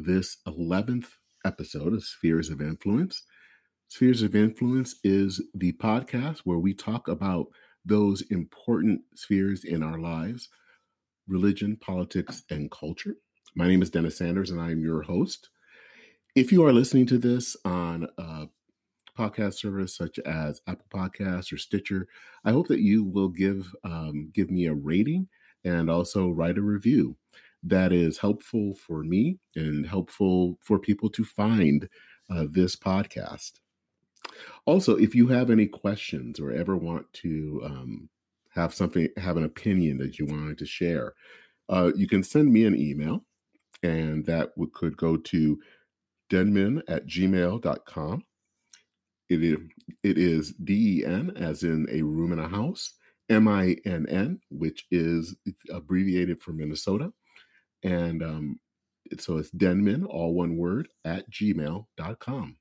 this 11th episode of Spheres of Influence. Spheres of Influence is the podcast where we talk about those important spheres in our lives religion, politics, and culture. My name is Dennis Sanders, and I'm your host. If you are listening to this on a podcast service such as Apple Podcasts or Stitcher, I hope that you will give um, give me a rating and also write a review that is helpful for me and helpful for people to find uh, this podcast. Also, if you have any questions or ever want to um, have something, have an opinion that you wanted to share, uh, you can send me an email, and that could go to denmin at gmail.com. It is, it is D E N, as in a room in a house, M I N N, which is abbreviated for Minnesota. And um, so it's Denman, all one word, at gmail.com.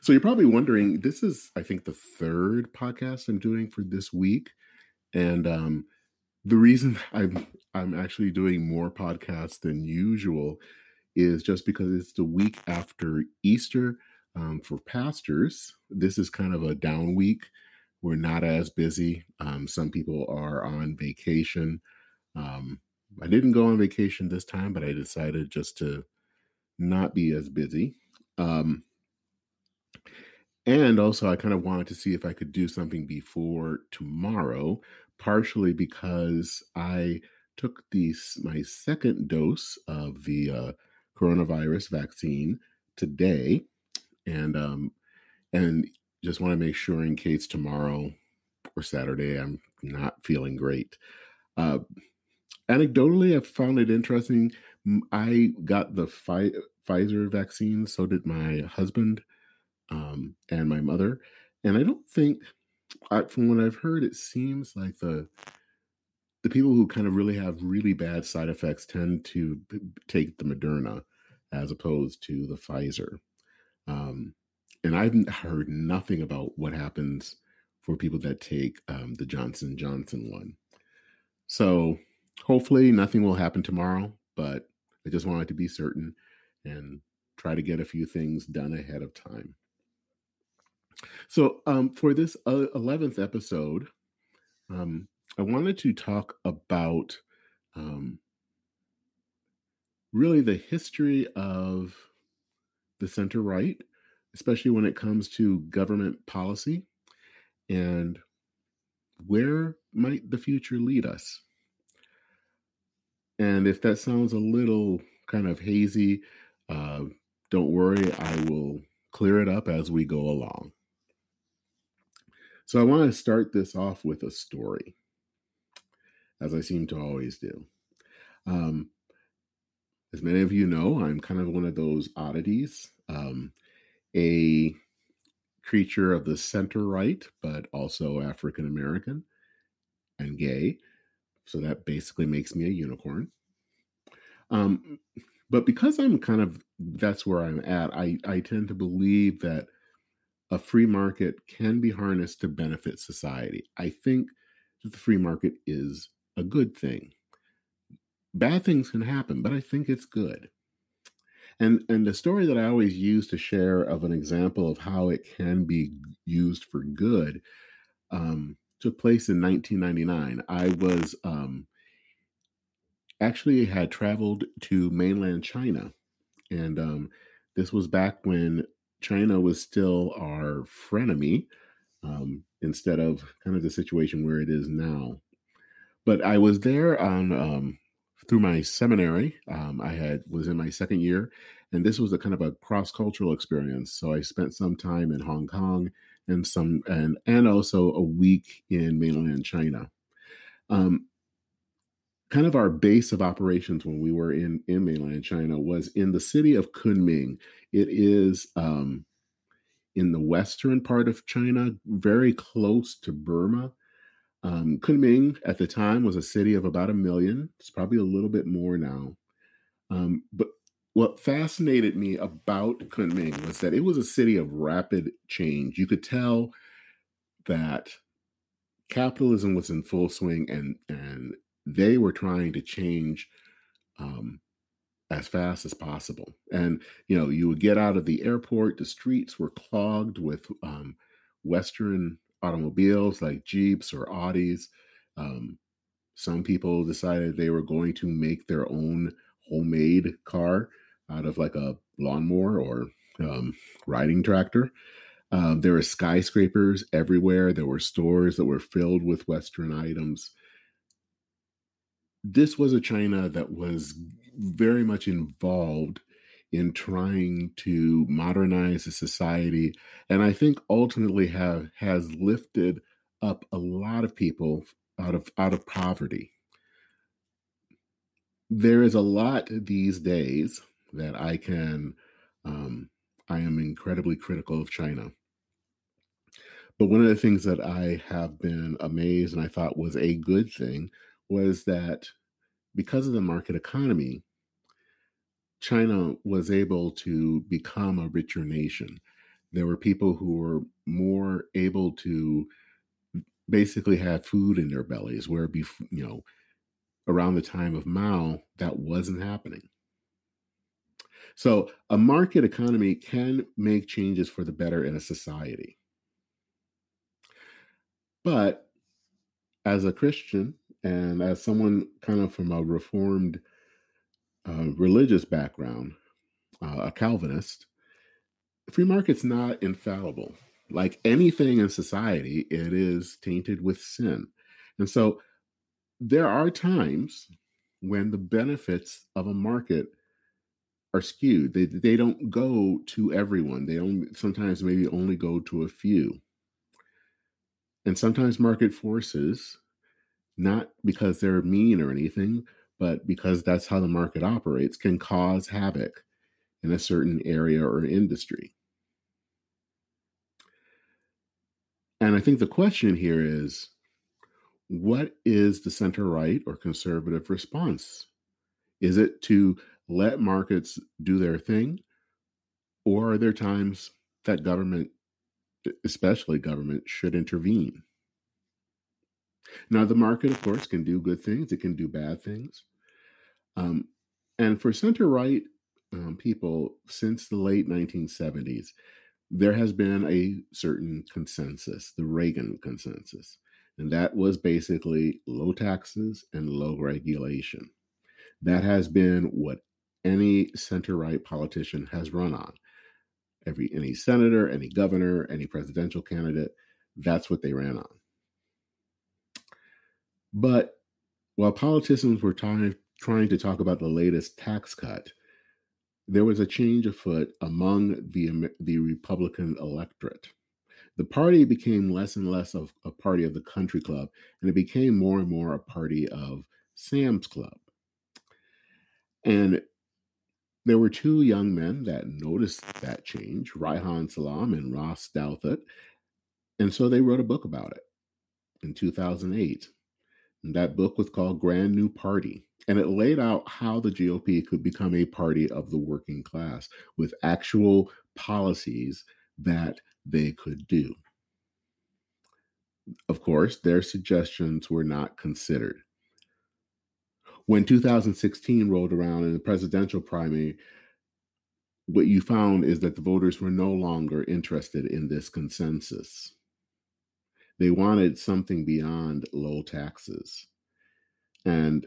So you're probably wondering, this is, I think, the third podcast I'm doing for this week. And um, the reason I'm I'm actually doing more podcasts than usual is just because it's the week after Easter. Um, for pastors, this is kind of a down week. We're not as busy. Um, some people are on vacation. Um, I didn't go on vacation this time, but I decided just to not be as busy. Um, and also, I kind of wanted to see if I could do something before tomorrow, partially because I took these my second dose of the uh, coronavirus vaccine today, and um, and just want to make sure in case tomorrow or Saturday I'm not feeling great. Uh, anecdotally, I found it interesting. I got the Pfizer vaccine, so did my husband um, and my mother. And I don't think, from what I've heard, it seems like the the people who kind of really have really bad side effects tend to take the Moderna as opposed to the Pfizer. Um, and I've heard nothing about what happens for people that take um, the Johnson Johnson one. So hopefully nothing will happen tomorrow, but I just wanted to be certain and try to get a few things done ahead of time. So, um, for this uh, 11th episode, um, I wanted to talk about um, really the history of the center right, especially when it comes to government policy and where might the future lead us. And if that sounds a little kind of hazy, uh, don't worry, I will clear it up as we go along. So I want to start this off with a story, as I seem to always do. Um, as many of you know, I'm kind of one of those oddities, um, a creature of the center right, but also African American and gay. So that basically makes me a unicorn. Um, but because I'm kind of that's where I'm at, I, I tend to believe that a free market can be harnessed to benefit society. I think that the free market is a good thing. Bad things can happen, but I think it's good. And and the story that I always use to share of an example of how it can be used for good um, took place in 1999. I was um, actually had traveled to mainland China, and um, this was back when China was still our frenemy um, instead of kind of the situation where it is now. But I was there on um, through my seminary. Um, I had was in my second year, and this was a kind of a cross cultural experience. So I spent some time in Hong Kong and some and and also a week in mainland China. Um, kind of our base of operations when we were in in mainland China was in the city of Kunming. It is um, in the western part of China, very close to Burma. Um, Kunming at the time was a city of about a million. It's probably a little bit more now. Um, but what fascinated me about Kunming was that it was a city of rapid change. You could tell that capitalism was in full swing and and they were trying to change um, as fast as possible. And, you know, you would get out of the airport, the streets were clogged with um, Western automobiles like Jeeps or Audis. Um, some people decided they were going to make their own homemade car out of like a lawnmower or um, riding tractor. Um, there were skyscrapers everywhere. There were stores that were filled with Western items. This was a China that was very much involved in trying to modernize the society, and I think ultimately have has lifted up a lot of people out of out of poverty. There is a lot these days that I can um, I am incredibly critical of China. But one of the things that I have been amazed and I thought was a good thing was that because of the market economy, China was able to become a richer nation. There were people who were more able to basically have food in their bellies, where, bef- you know, around the time of Mao, that wasn't happening. So, a market economy can make changes for the better in a society. But as a Christian and as someone kind of from a reformed uh, religious background, uh, a Calvinist, free market's not infallible. Like anything in society, it is tainted with sin. And so there are times when the benefits of a market are skewed. They they don't go to everyone. They only sometimes maybe only go to a few. And sometimes market forces, not because they're mean or anything, but because that's how the market operates, can cause havoc in a certain area or industry. And I think the question here is what is the center right or conservative response? Is it to let markets do their thing? Or are there times that government, especially government, should intervene? Now, the market, of course, can do good things, it can do bad things. Um, and for center right um, people since the late 1970s, there has been a certain consensus, the Reagan consensus. And that was basically low taxes and low regulation. That has been what any center right politician has run on. Every any senator, any governor, any presidential candidate, that's what they ran on. But while politicians were trying trying to talk about the latest tax cut, there was a change afoot among the the Republican electorate. The party became less and less of a party of the country club, and it became more and more a party of Sam's Club. And there were two young men that noticed that change, Reihan Salam and Ross Douthat. And so they wrote a book about it in 2008. And that book was called Grand New Party. And it laid out how the GOP could become a party of the working class with actual policies that they could do. Of course, their suggestions were not considered. When 2016 rolled around in the presidential primary, what you found is that the voters were no longer interested in this consensus. They wanted something beyond low taxes. And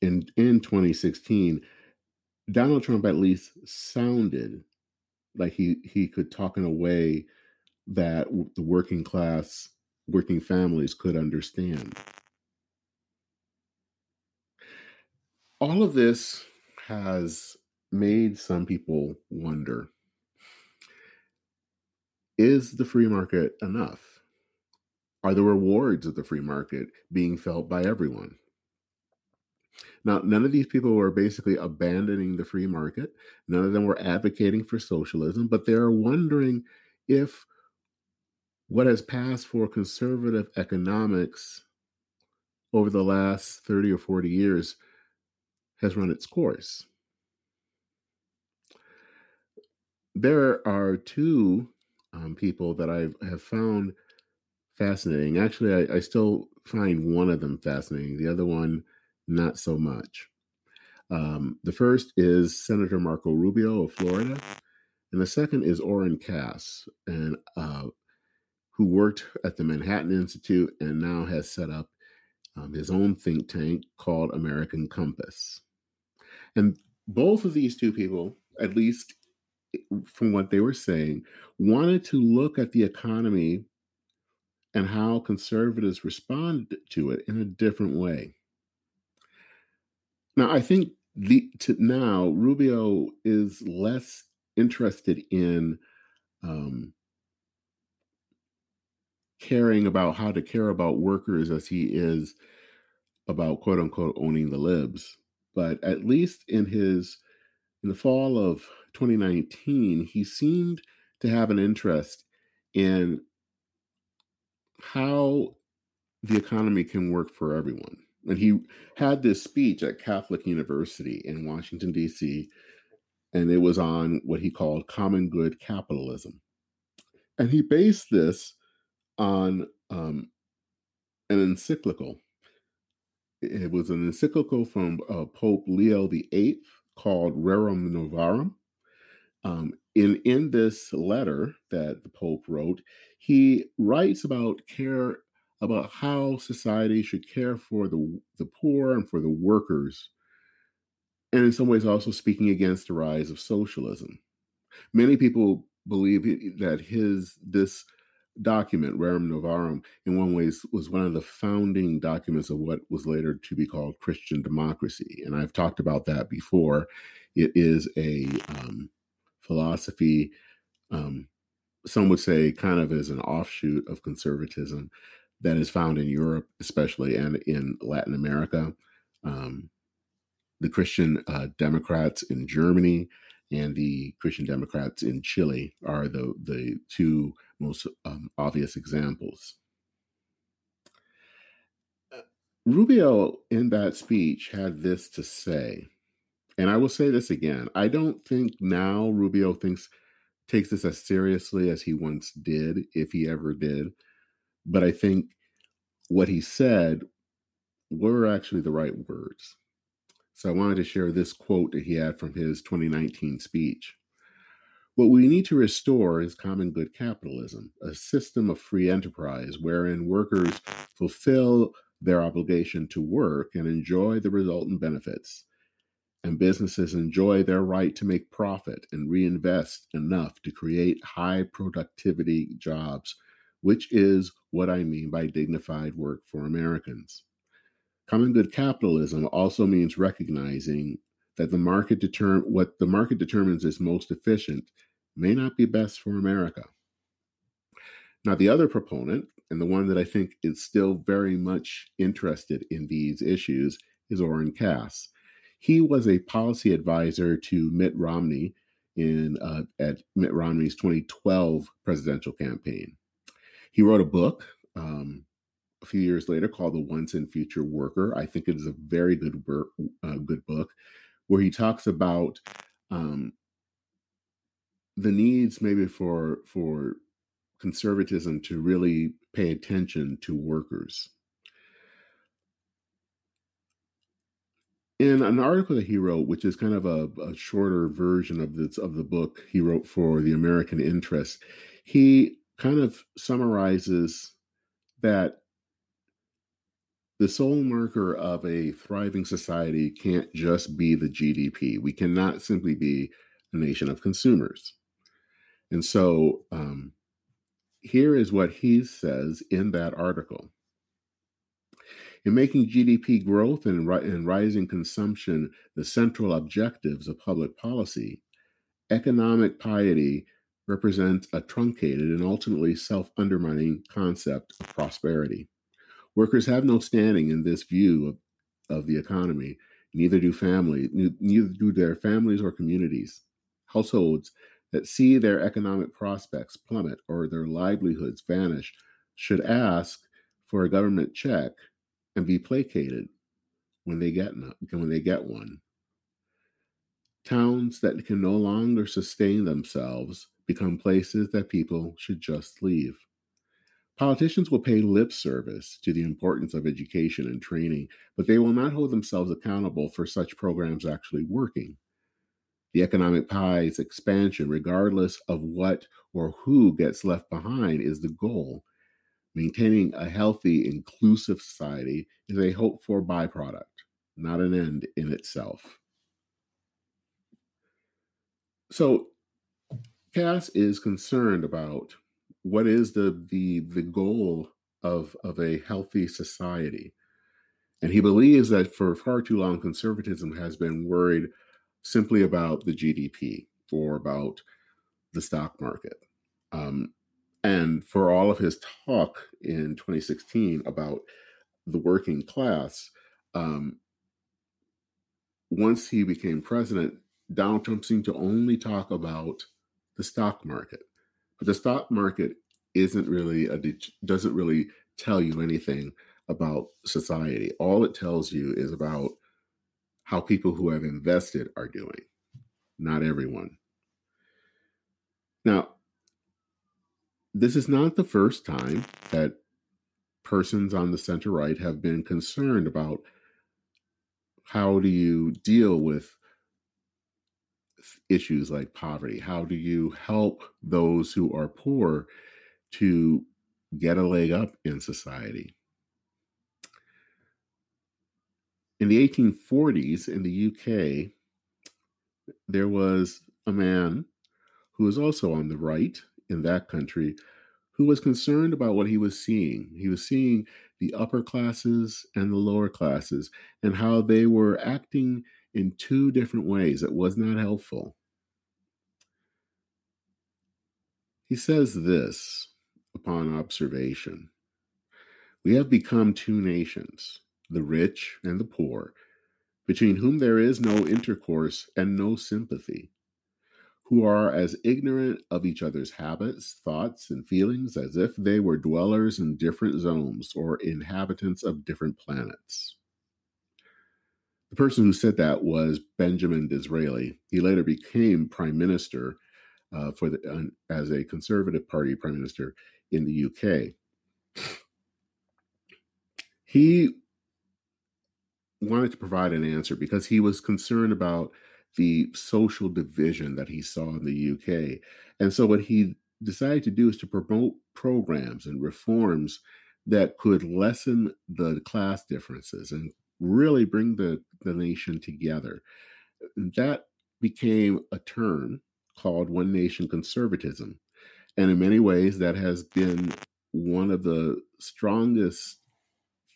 in, in 2016, Donald Trump at least sounded like he, he could talk in a way that the working class, working families could understand. All of this has made some people wonder is the free market enough? Are the rewards of the free market being felt by everyone? Now, none of these people were basically abandoning the free market. None of them were advocating for socialism, but they are wondering if what has passed for conservative economics over the last 30 or 40 years has run its course. There are two um, people that I have found fascinating. Actually, I, I still find one of them fascinating, the other one, not so much. Um, the first is Senator Marco Rubio of Florida, and the second is Oren Cass, and uh, who worked at the Manhattan Institute and now has set up um, his own think tank called American Compass. And both of these two people, at least from what they were saying, wanted to look at the economy and how conservatives respond to it in a different way. Now, I think the to now Rubio is less interested in um, caring about how to care about workers as he is about quote unquote owning the libs. But at least in his in the fall of 2019, he seemed to have an interest in how the economy can work for everyone. And he had this speech at Catholic University in Washington, D.C., and it was on what he called common good capitalism. And he based this on um, an encyclical. It was an encyclical from uh, Pope Leo VIII called Rerum Novarum. Um, in in this letter that the Pope wrote, he writes about care about how society should care for the the poor and for the workers, and in some ways also speaking against the rise of socialism. Many people believe that his this document, Rerum Novarum, in one ways was one of the founding documents of what was later to be called Christian democracy. And I've talked about that before. It is a um, philosophy, um, some would say kind of as an offshoot of conservatism that is found in Europe, especially, and in Latin America. Um, the Christian uh, Democrats in Germany and the Christian Democrats in Chile are the, the two most um, obvious examples. Uh, Rubio, in that speech, had this to say and I will say this again. I don't think now Rubio thinks takes this as seriously as he once did, if he ever did. But I think what he said were actually the right words. So I wanted to share this quote that he had from his 2019 speech. What we need to restore is common good capitalism, a system of free enterprise wherein workers fulfill their obligation to work and enjoy the resultant benefits and businesses enjoy their right to make profit and reinvest enough to create high productivity jobs, which is what I mean by dignified work for Americans. Common good capitalism also means recognizing that the market determ- what the market determines is most efficient may not be best for America. Now, the other proponent, and the one that I think is still very much interested in these issues, is Oren Cass. He was a policy advisor to Mitt Romney in uh, at Mitt Romney's 2012 presidential campaign. He wrote a book um, a few years later called "The Once and Future Worker." I think it is a very good uh, good book, where he talks about um, the needs maybe for for conservatism to really pay attention to workers in an article that he wrote, which is kind of a, a, shorter version of this of the book he wrote for the American Interest, he kind of summarizes that the sole marker of a thriving society can't just be the GDP. We cannot simply be a nation of consumers. And so um, here is what he says in that article. In making GDP growth and, and rising consumption the central objectives of public policy, economic piety represents a truncated and ultimately self undermining concept of prosperity. Workers have no standing in this view of, of the economy, neither do family, neither do their families or communities. Households that see their economic prospects plummet or their livelihoods vanish should ask for a government check and be placated when they get when they get one. Towns that can no longer sustain themselves become places that people should just leave. Politicians will pay lip service to the importance of education and training, but they will not hold themselves accountable for such programs actually working. The economic pie's expansion, regardless of what or who gets left behind, is the goal. Maintaining a healthy, inclusive society is a hoped for byproduct, not an end in itself. So, Cass is concerned about what is the the the goal of of a healthy society? And he believes that for far too long conservatism has been worried simply about the gdp or about the stock market. Um, and for all of his talk in 2016 about the working class um, once he became president donald trump seemed to only talk about the stock market but the stock market isn't really a doesn't really tell you anything about society. All it tells you is about how people who have invested are doing. Not everyone. Now, this is not the first time that persons on the center right have been concerned about how do you deal with issues like poverty? How do you help those who are poor to get a leg up in society? In the 1840s in the UK, there was a man who was also on the right in that country who was concerned about what he was seeing. He was seeing the upper classes and the lower classes and how they were acting in two different ways that was not helpful. He says this upon observation We have become two nations, the rich and the poor, between whom there is no intercourse and no sympathy, who are as ignorant of each other's habits, thoughts, and feelings as if they were dwellers in different zones or inhabitants of different planets. The person who said that was Benjamin Disraeli. He later became prime minister uh, for the uh, as a Conservative Party prime minister in the UK. He wanted to provide an answer because he was concerned about the social division that he saw in the UK. And so, what he decided to do is to promote programs and reforms that could lessen the class differences and really bring the, the nation together. That became a term called One Nation Conservatism. And in many ways, that has been one of the strongest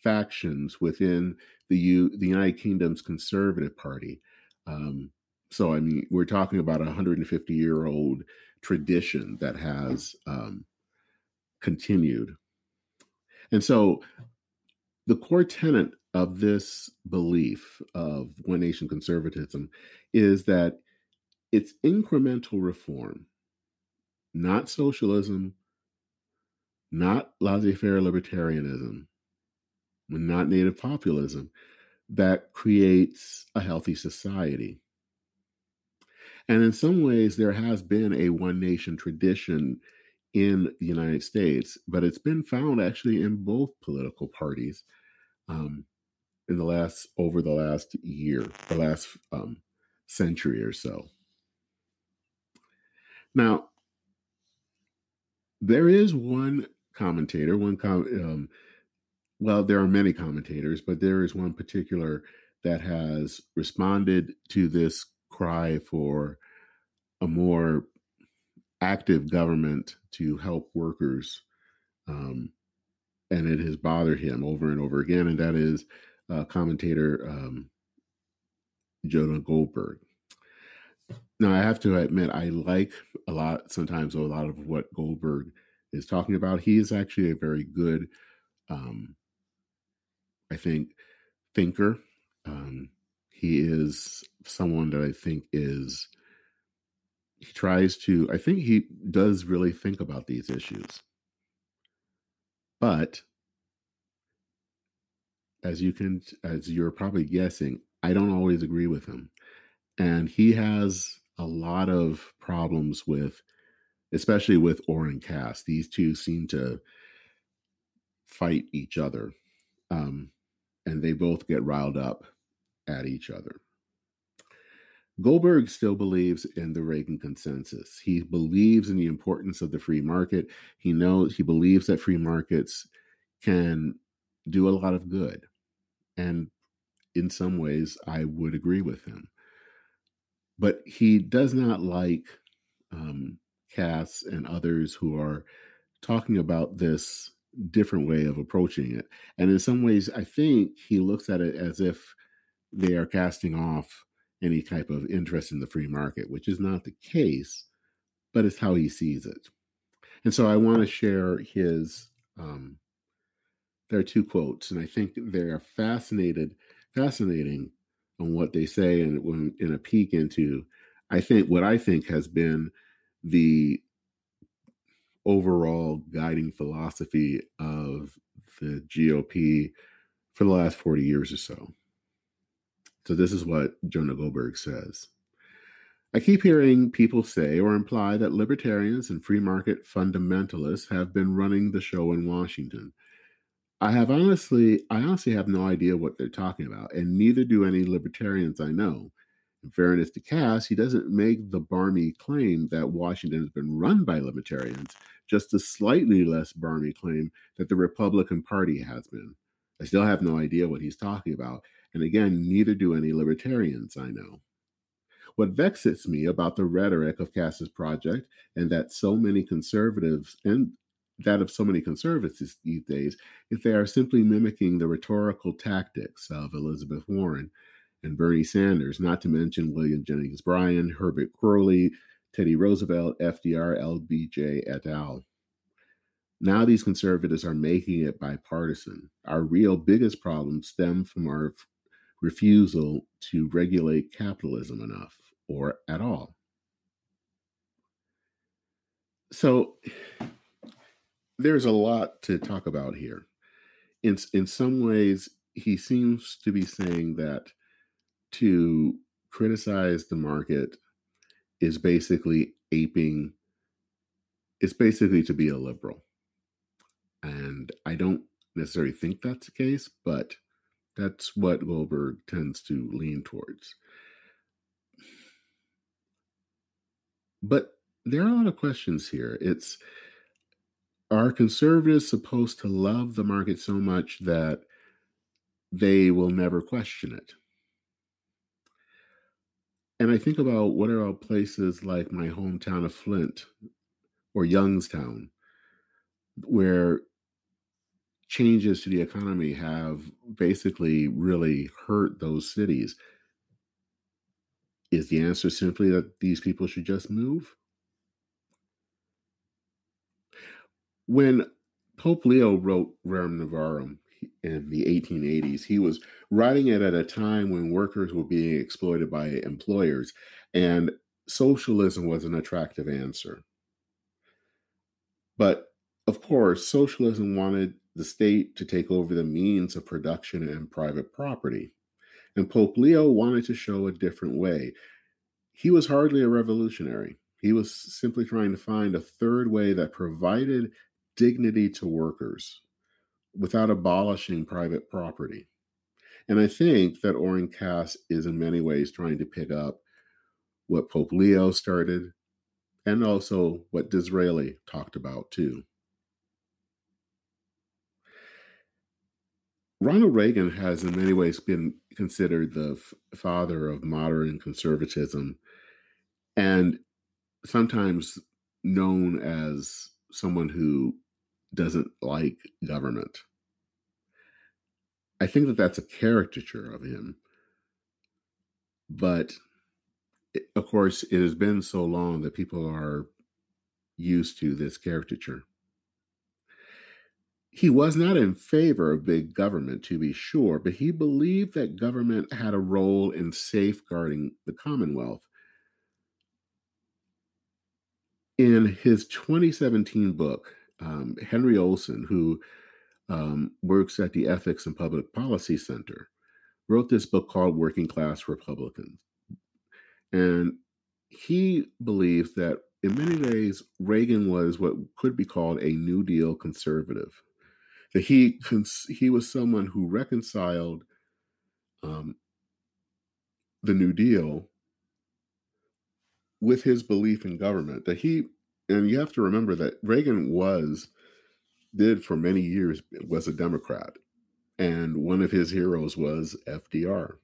factions within the U, the United Kingdom's Conservative Party. Um, so, I mean, we're talking about a 150 year old tradition that has um, continued. And so, the core tenet of this belief of one nation conservatism is that it's incremental reform, not socialism, not laissez faire libertarianism, not native populism, that creates a healthy society. And in some ways, there has been a one nation tradition in the United States, but it's been found actually in both political parties. Um, in the last over the last year, the last um, century or so. Now, there is one commentator, one com- um, well, there are many commentators, but there is one particular that has responded to this cry for a more active government to help workers. Um, and it has bothered him over and over again, and that is uh, commentator um, Jonah Goldberg. Now, I have to admit, I like a lot, sometimes a lot of what Goldberg is talking about. He is actually a very good, um, I think, thinker. Um, he is someone that I think is, he tries to, I think he does really think about these issues. But as you can as you're probably guessing i don't always agree with him and he has a lot of problems with especially with Oren Cass these two seem to fight each other. Um, and they both get riled up at each other. Goldberg still believes in the Reagan consensus. He believes in the importance of the free market. He knows he believes that free markets can do a lot of good. And in some ways, I would agree with him. But he does not like um, Cass and others who are talking about this different way of approaching it. And in some ways, I think he looks at it as if they are casting off any type of interest in the free market, which is not the case, but it's how he sees it. And so I want to share his. Um, there are two quotes, and I think they are fascinated, fascinating on what they say, and when in a peek into, I think what I think has been the overall guiding philosophy of the GOP for the last 40 years or so. So, this is what Jonah Goldberg says. I keep hearing people say or imply that libertarians and free market fundamentalists have been running the show in Washington. I have honestly, I honestly have no idea what they're talking about, and neither do any libertarians I know. In fairness to Cass, he doesn't make the barmy claim that Washington has been run by libertarians, just a slightly less barmy claim that the Republican Party has been. I still have no idea what he's talking about, and again, neither do any libertarians I know. What vexes me about the rhetoric of Cass's project and that so many conservatives and that of so many conservatives these days if they are simply mimicking the rhetorical tactics of Elizabeth Warren and Bernie Sanders, not to mention William Jennings Bryan, Herbert Croly, Teddy Roosevelt, FDR, LBJ et al. Now these conservatives are making it bipartisan. Our real biggest problems stem from our f- refusal to regulate capitalism enough or at all. So there's a lot to talk about here. In, in some ways, he seems to be saying that to criticize the market is basically aping it's basically to be a liberal. And i don't necessarily think that's the case but that's what goldberg tends to lean towards. But there are a lot of questions here. It's are conservatives supposed to love the market so much that they will never question it and I think about what are about places like my hometown of Flint or Youngstown, where changes to the economy have basically really hurt those cities. Is the answer simply that these people should just move? When Pope Leo wrote Rerum Novarum, in the 1880s. He was writing it at a time when workers were being exploited by employers, and socialism was an attractive answer. But of course, socialism wanted the state to take over the means of production and private property. And Pope Leo wanted to show a different way. He was hardly a revolutionary. He was simply trying to find a third way that provided dignity to workers without abolishing private property. And I think that Oren Cass is in many ways trying to pick up what Pope Leo started and also what Disraeli talked about too. Ronald Reagan has in many ways been considered the f- father of modern conservatism and sometimes known as someone who doesn't like government. I think that that's a caricature of him. But of course, it has been so long that people are used to this caricature. He was not in favor of big government, to be sure, but he believed that government had a role in safeguarding the Commonwealth. In his 2017 book, um, Henry Olsen, who um, works at the Ethics and Public Policy Center, wrote this book called Working Class Republicans. And he believes that in many ways, Reagan was what could be called a New Deal conservative. that he he was someone who reconciled um, the New Deal with his belief in government. That he and you have to remember that Reagan was did for many years was a Democrat, and one of his heroes was FDR.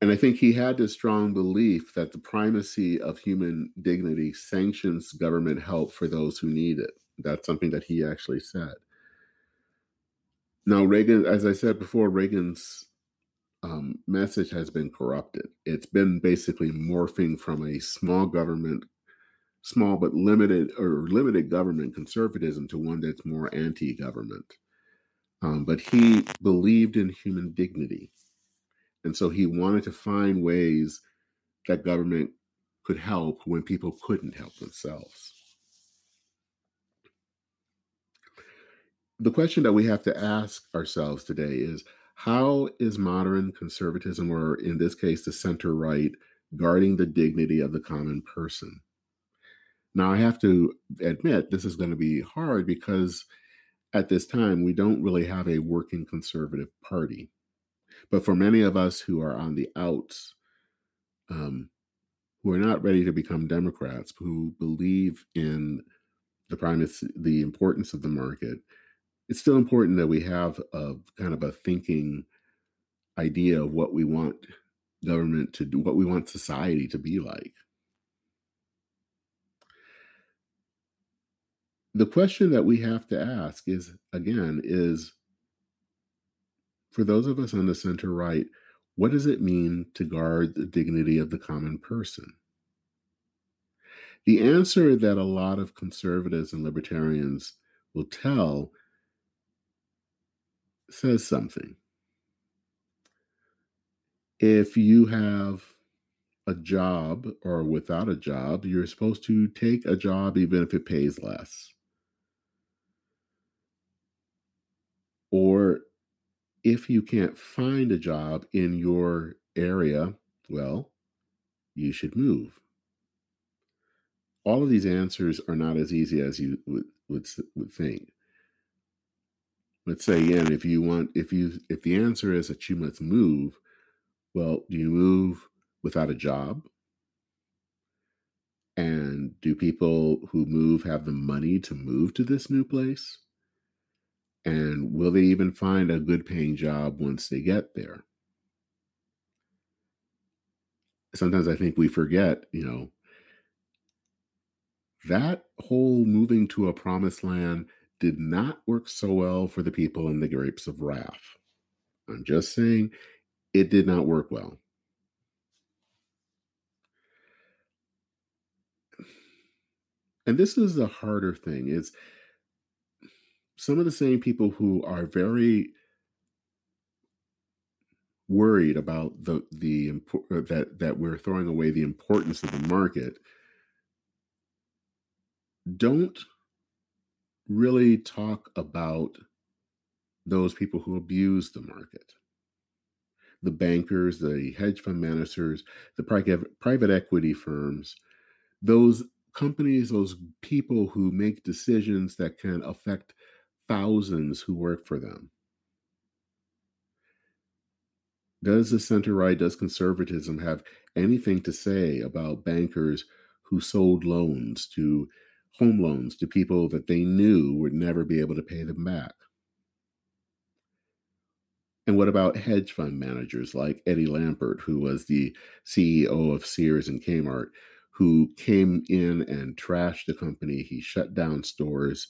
And I think he had this strong belief that the primacy of human dignity sanctions government help for those who need it. That's something that he actually said. Now, Reagan, as I said before, Reagan's um, message has been corrupted. It's been basically morphing from a small government, small but limited or limited government conservatism to one that's more anti government. Um, but he believed in human dignity. And so he wanted to find ways that government could help when people couldn't help themselves. The question that we have to ask ourselves today is how is modern conservatism, or in this case, the center right, guarding the dignity of the common person? Now, I have to admit this is going to be hard because at this time we don't really have a working conservative party. But for many of us who are on the outs, um, who are not ready to become Democrats, who believe in the primacy, the importance of the market, it's still important that we have a kind of a thinking idea of what we want government to do, what we want society to be like. The question that we have to ask is again, is for those of us on the center right, what does it mean to guard the dignity of the common person? The answer that a lot of conservatives and libertarians will tell says something. If you have a job or without a job, you're supposed to take a job even if it pays less. Or if you can't find a job in your area, well, you should move. All of these answers are not as easy as you would, would, would think. Let's say again if you want if you if the answer is that you must move well do you move without a job? And do people who move have the money to move to this new place and will they even find a good paying job once they get there sometimes i think we forget you know that whole moving to a promised land did not work so well for the people in the grapes of wrath. I'm just saying it did not work well. And this is the harder thing is some of the same people who are very worried about the the uh, that that we're throwing away the importance of the market don't really talk about those people who abuse the market. The bankers, the hedge fund managers, the private equity firms, those companies, those people who make decisions that can affect thousands who work for them. Does the center right, does conservatism have anything to say about bankers who sold loans to home loans to people that they knew would never be able to pay them back. And what about hedge fund managers like Eddie Lampert, who was the CEO of Sears and Kmart, who came in and trashed the company? He shut down stores,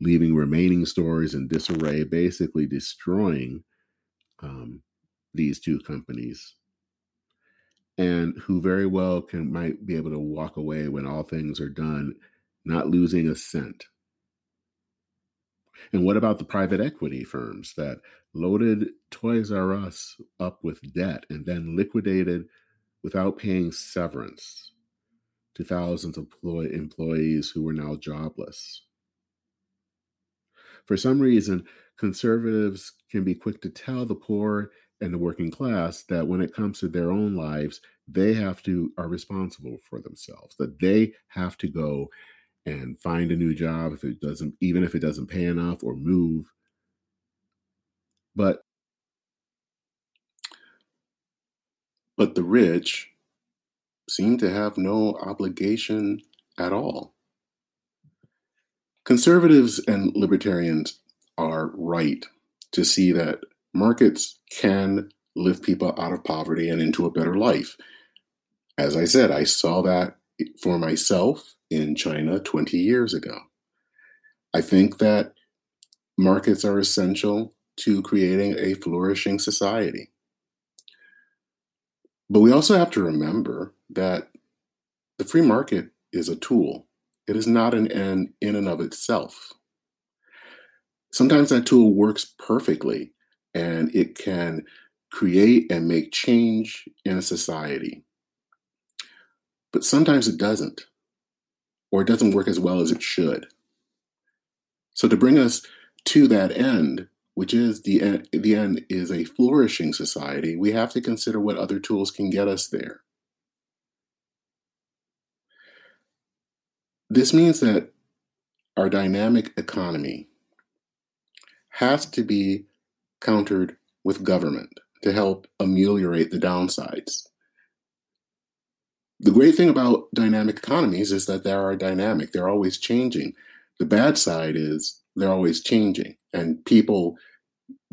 leaving remaining stores in disarray, basically destroying um, these two companies. And who very well can might be able to walk away when all things are done not losing a cent. And what about the private equity firms that loaded Toys R Us up with debt and then liquidated without paying severance to thousands of employees who were now jobless? For some reason, conservatives can be quick to tell the poor and the working class that when it comes to their own lives, they have to are responsible for themselves, that they have to go and find a new job if it doesn't even if it doesn't pay enough or move. But but the rich seem to have no obligation at all conservatives and libertarians are right to see that markets can lift people out of poverty and into a better life as i said i saw that for myself in China 20 years ago. I think that markets are essential to creating a flourishing society. But we also have to remember that the free market is a tool, it is not an end in and of itself. Sometimes that tool works perfectly and it can create and make change in a society. But sometimes it doesn't or it doesn't work as well as it should. So to bring us to that end, which is the end, the end is a flourishing society, we have to consider what other tools can get us there. This means that our dynamic economy has to be countered with government to help ameliorate the downsides the great thing about dynamic economies is that they are dynamic, they're always changing. The bad side is they're always changing, and people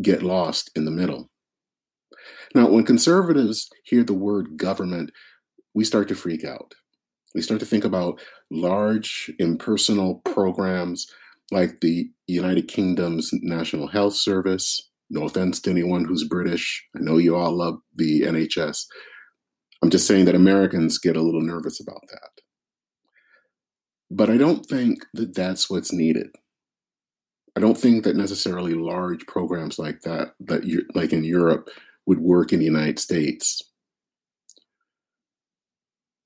get lost in the middle. Now, when conservatives hear the word government, we start to freak out. We start to think about large impersonal programs like the United Kingdom's National Health Service. No offense to anyone who's British. I know you all love the NHS. I'm just saying that Americans get a little nervous about that. But I don't think that that's what's needed. I don't think that necessarily large programs like that, that you like in Europe, would work in the United States.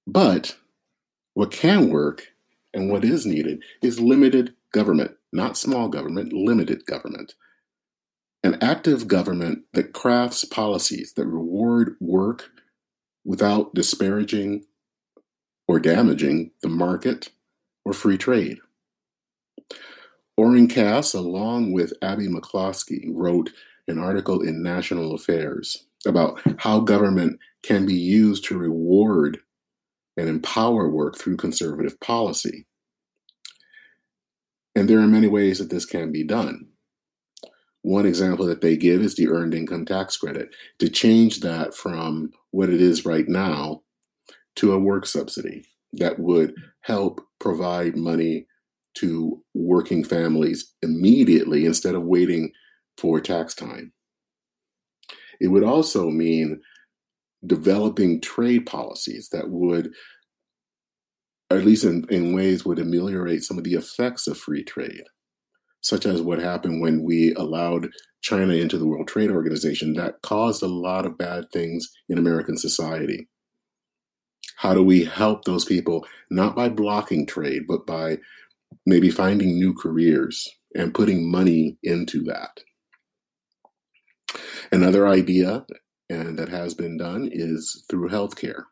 But what can work and what is needed is limited government, not small government, limited government. An active government that crafts policies that reward work without disparaging or damaging the market or free trade. Oren Cass, along with Abby McCloskey, wrote an article in National Affairs about how government can be used to reward and empower work through conservative policy. And there are many ways that this can be done. One example that they give is the earned income tax credit. To change that from what it is right now to a work subsidy that would help provide money to working families immediately instead of waiting for tax time. It would also mean developing trade policies that would, at least in, in ways, would ameliorate some of the effects of free trade such as what happened when we allowed China into the World Trade Organization, that caused a lot of bad things in American society. How do we help those people, not by blocking trade, but by maybe finding new careers and putting money into that? Another idea, and that has been done, is through healthcare.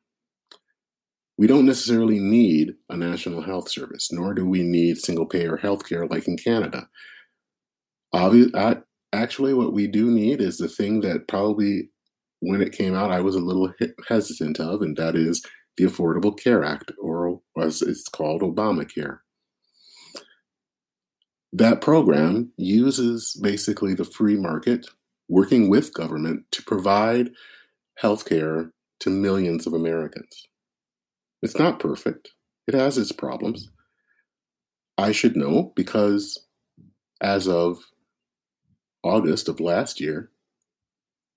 We don't necessarily need a national health service, nor do we need single payer healthcare like in Canada. Obviously, actually, what we do need is the thing that probably when it came out, I was a little hesitant of, and that is the Affordable Care Act, or as it's called, Obamacare. That program uses basically the free market working with government to provide health care to millions of Americans. It's not perfect, it has its problems. I should know because as of August of last year,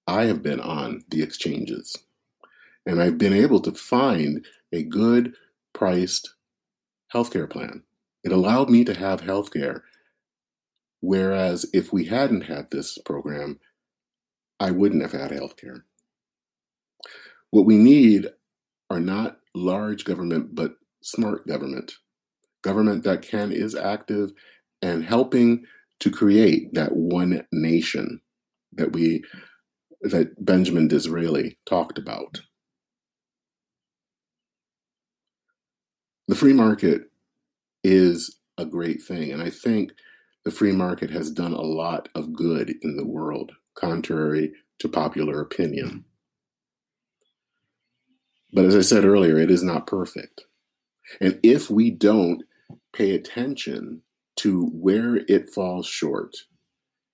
I have been on the exchanges and I've been able to find a good priced healthcare plan. It allowed me to have healthcare. Whereas if we hadn't had this program, I wouldn't have had healthcare. What we need are not large government, but smart government. Government that can is active and helping to create that one nation that we that Benjamin Disraeli talked about. The free market is a great thing. And I think the free market has done a lot of good in the world, contrary to popular opinion. Mm-hmm. But as I said earlier, it is not perfect. And if we don't pay attention to where it falls short,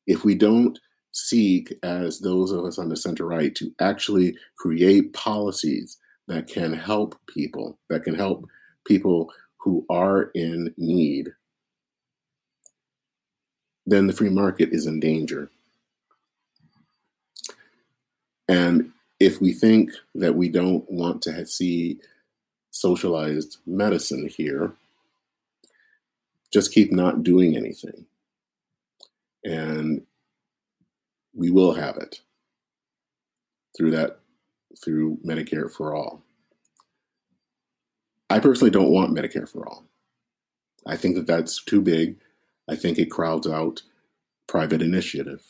if we don't seek, as those of us on the center right, to actually create policies that can help people, that can help people who are in need, then the free market is in danger. And if we think that we don't want to see socialized medicine here, just keep not doing anything. And we will have it through that, through Medicare for all. I personally don't want Medicare for all. I think that that's too big. I think it crowds out private initiative.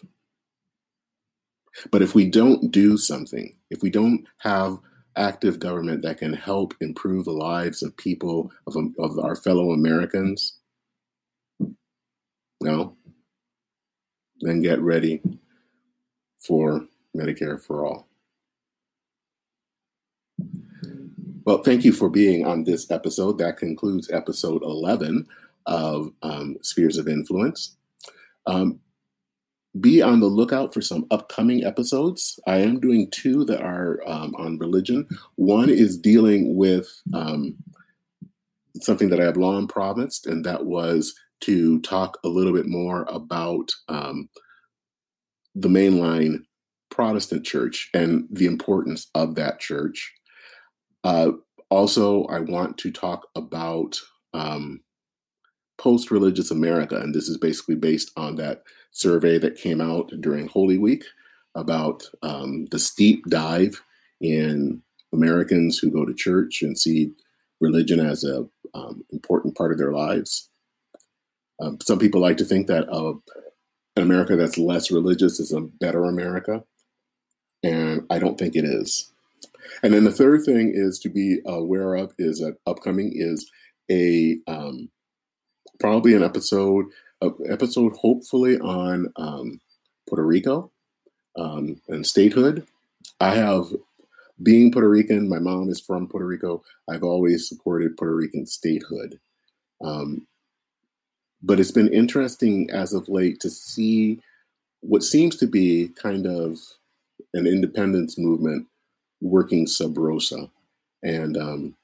But if we don't do something, if we don't have active government that can help improve the lives of people, of, of our fellow Americans, no, then get ready for Medicare for all. Well, thank you for being on this episode. That concludes episode 11 of um, Spheres of Influence. Um, be on the lookout for some upcoming episodes. I am doing two that are um, on religion. One is dealing with um, something that I have long promised, and that was to talk a little bit more about um, the mainline Protestant church and the importance of that church. Uh, also, I want to talk about um, post religious America, and this is basically based on that survey that came out during Holy Week about um, the steep dive in Americans who go to church and see religion as a um, important part of their lives. Um, some people like to think that uh, an America that's less religious is a better America, and I don't think it is. And then the third thing is to be aware of is that upcoming is a um, probably an episode episode hopefully on um, Puerto Rico um, and statehood. I have, being Puerto Rican, my mom is from Puerto Rico. I've always supported Puerto Rican statehood. Um, but it's been interesting as of late to see what seems to be kind of an independence movement working sub rosa. And um,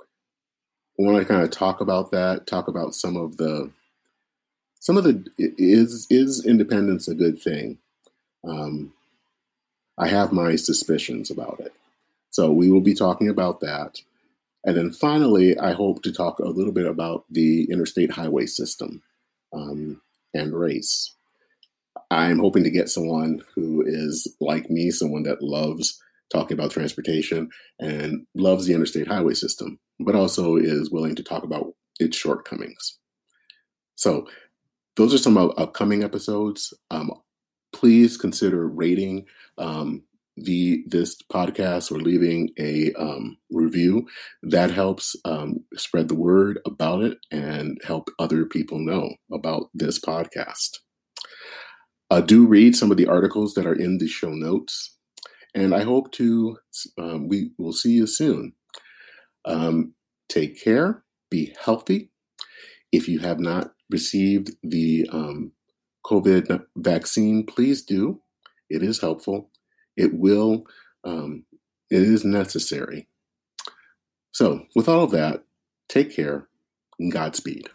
I want to kind of talk about that, talk about some of the some of the is is independence a good thing? Um, I have my suspicions about it. So we will be talking about that. And then finally, I hope to talk a little bit about the interstate highway system um, and race. I'm hoping to get someone who is like me, someone that loves talking about transportation and loves the interstate highway system, but also is willing to talk about its shortcomings. So those are some upcoming episodes. Um, please consider rating um, the this podcast or leaving a um, review. That helps um, spread the word about it and help other people know about this podcast. Uh, do read some of the articles that are in the show notes, and I hope to um, we will see you soon. Um, take care. Be healthy. If you have not received the um, COVID vaccine, please do. It is helpful. It will, um, it is necessary. So, with all of that, take care and Godspeed.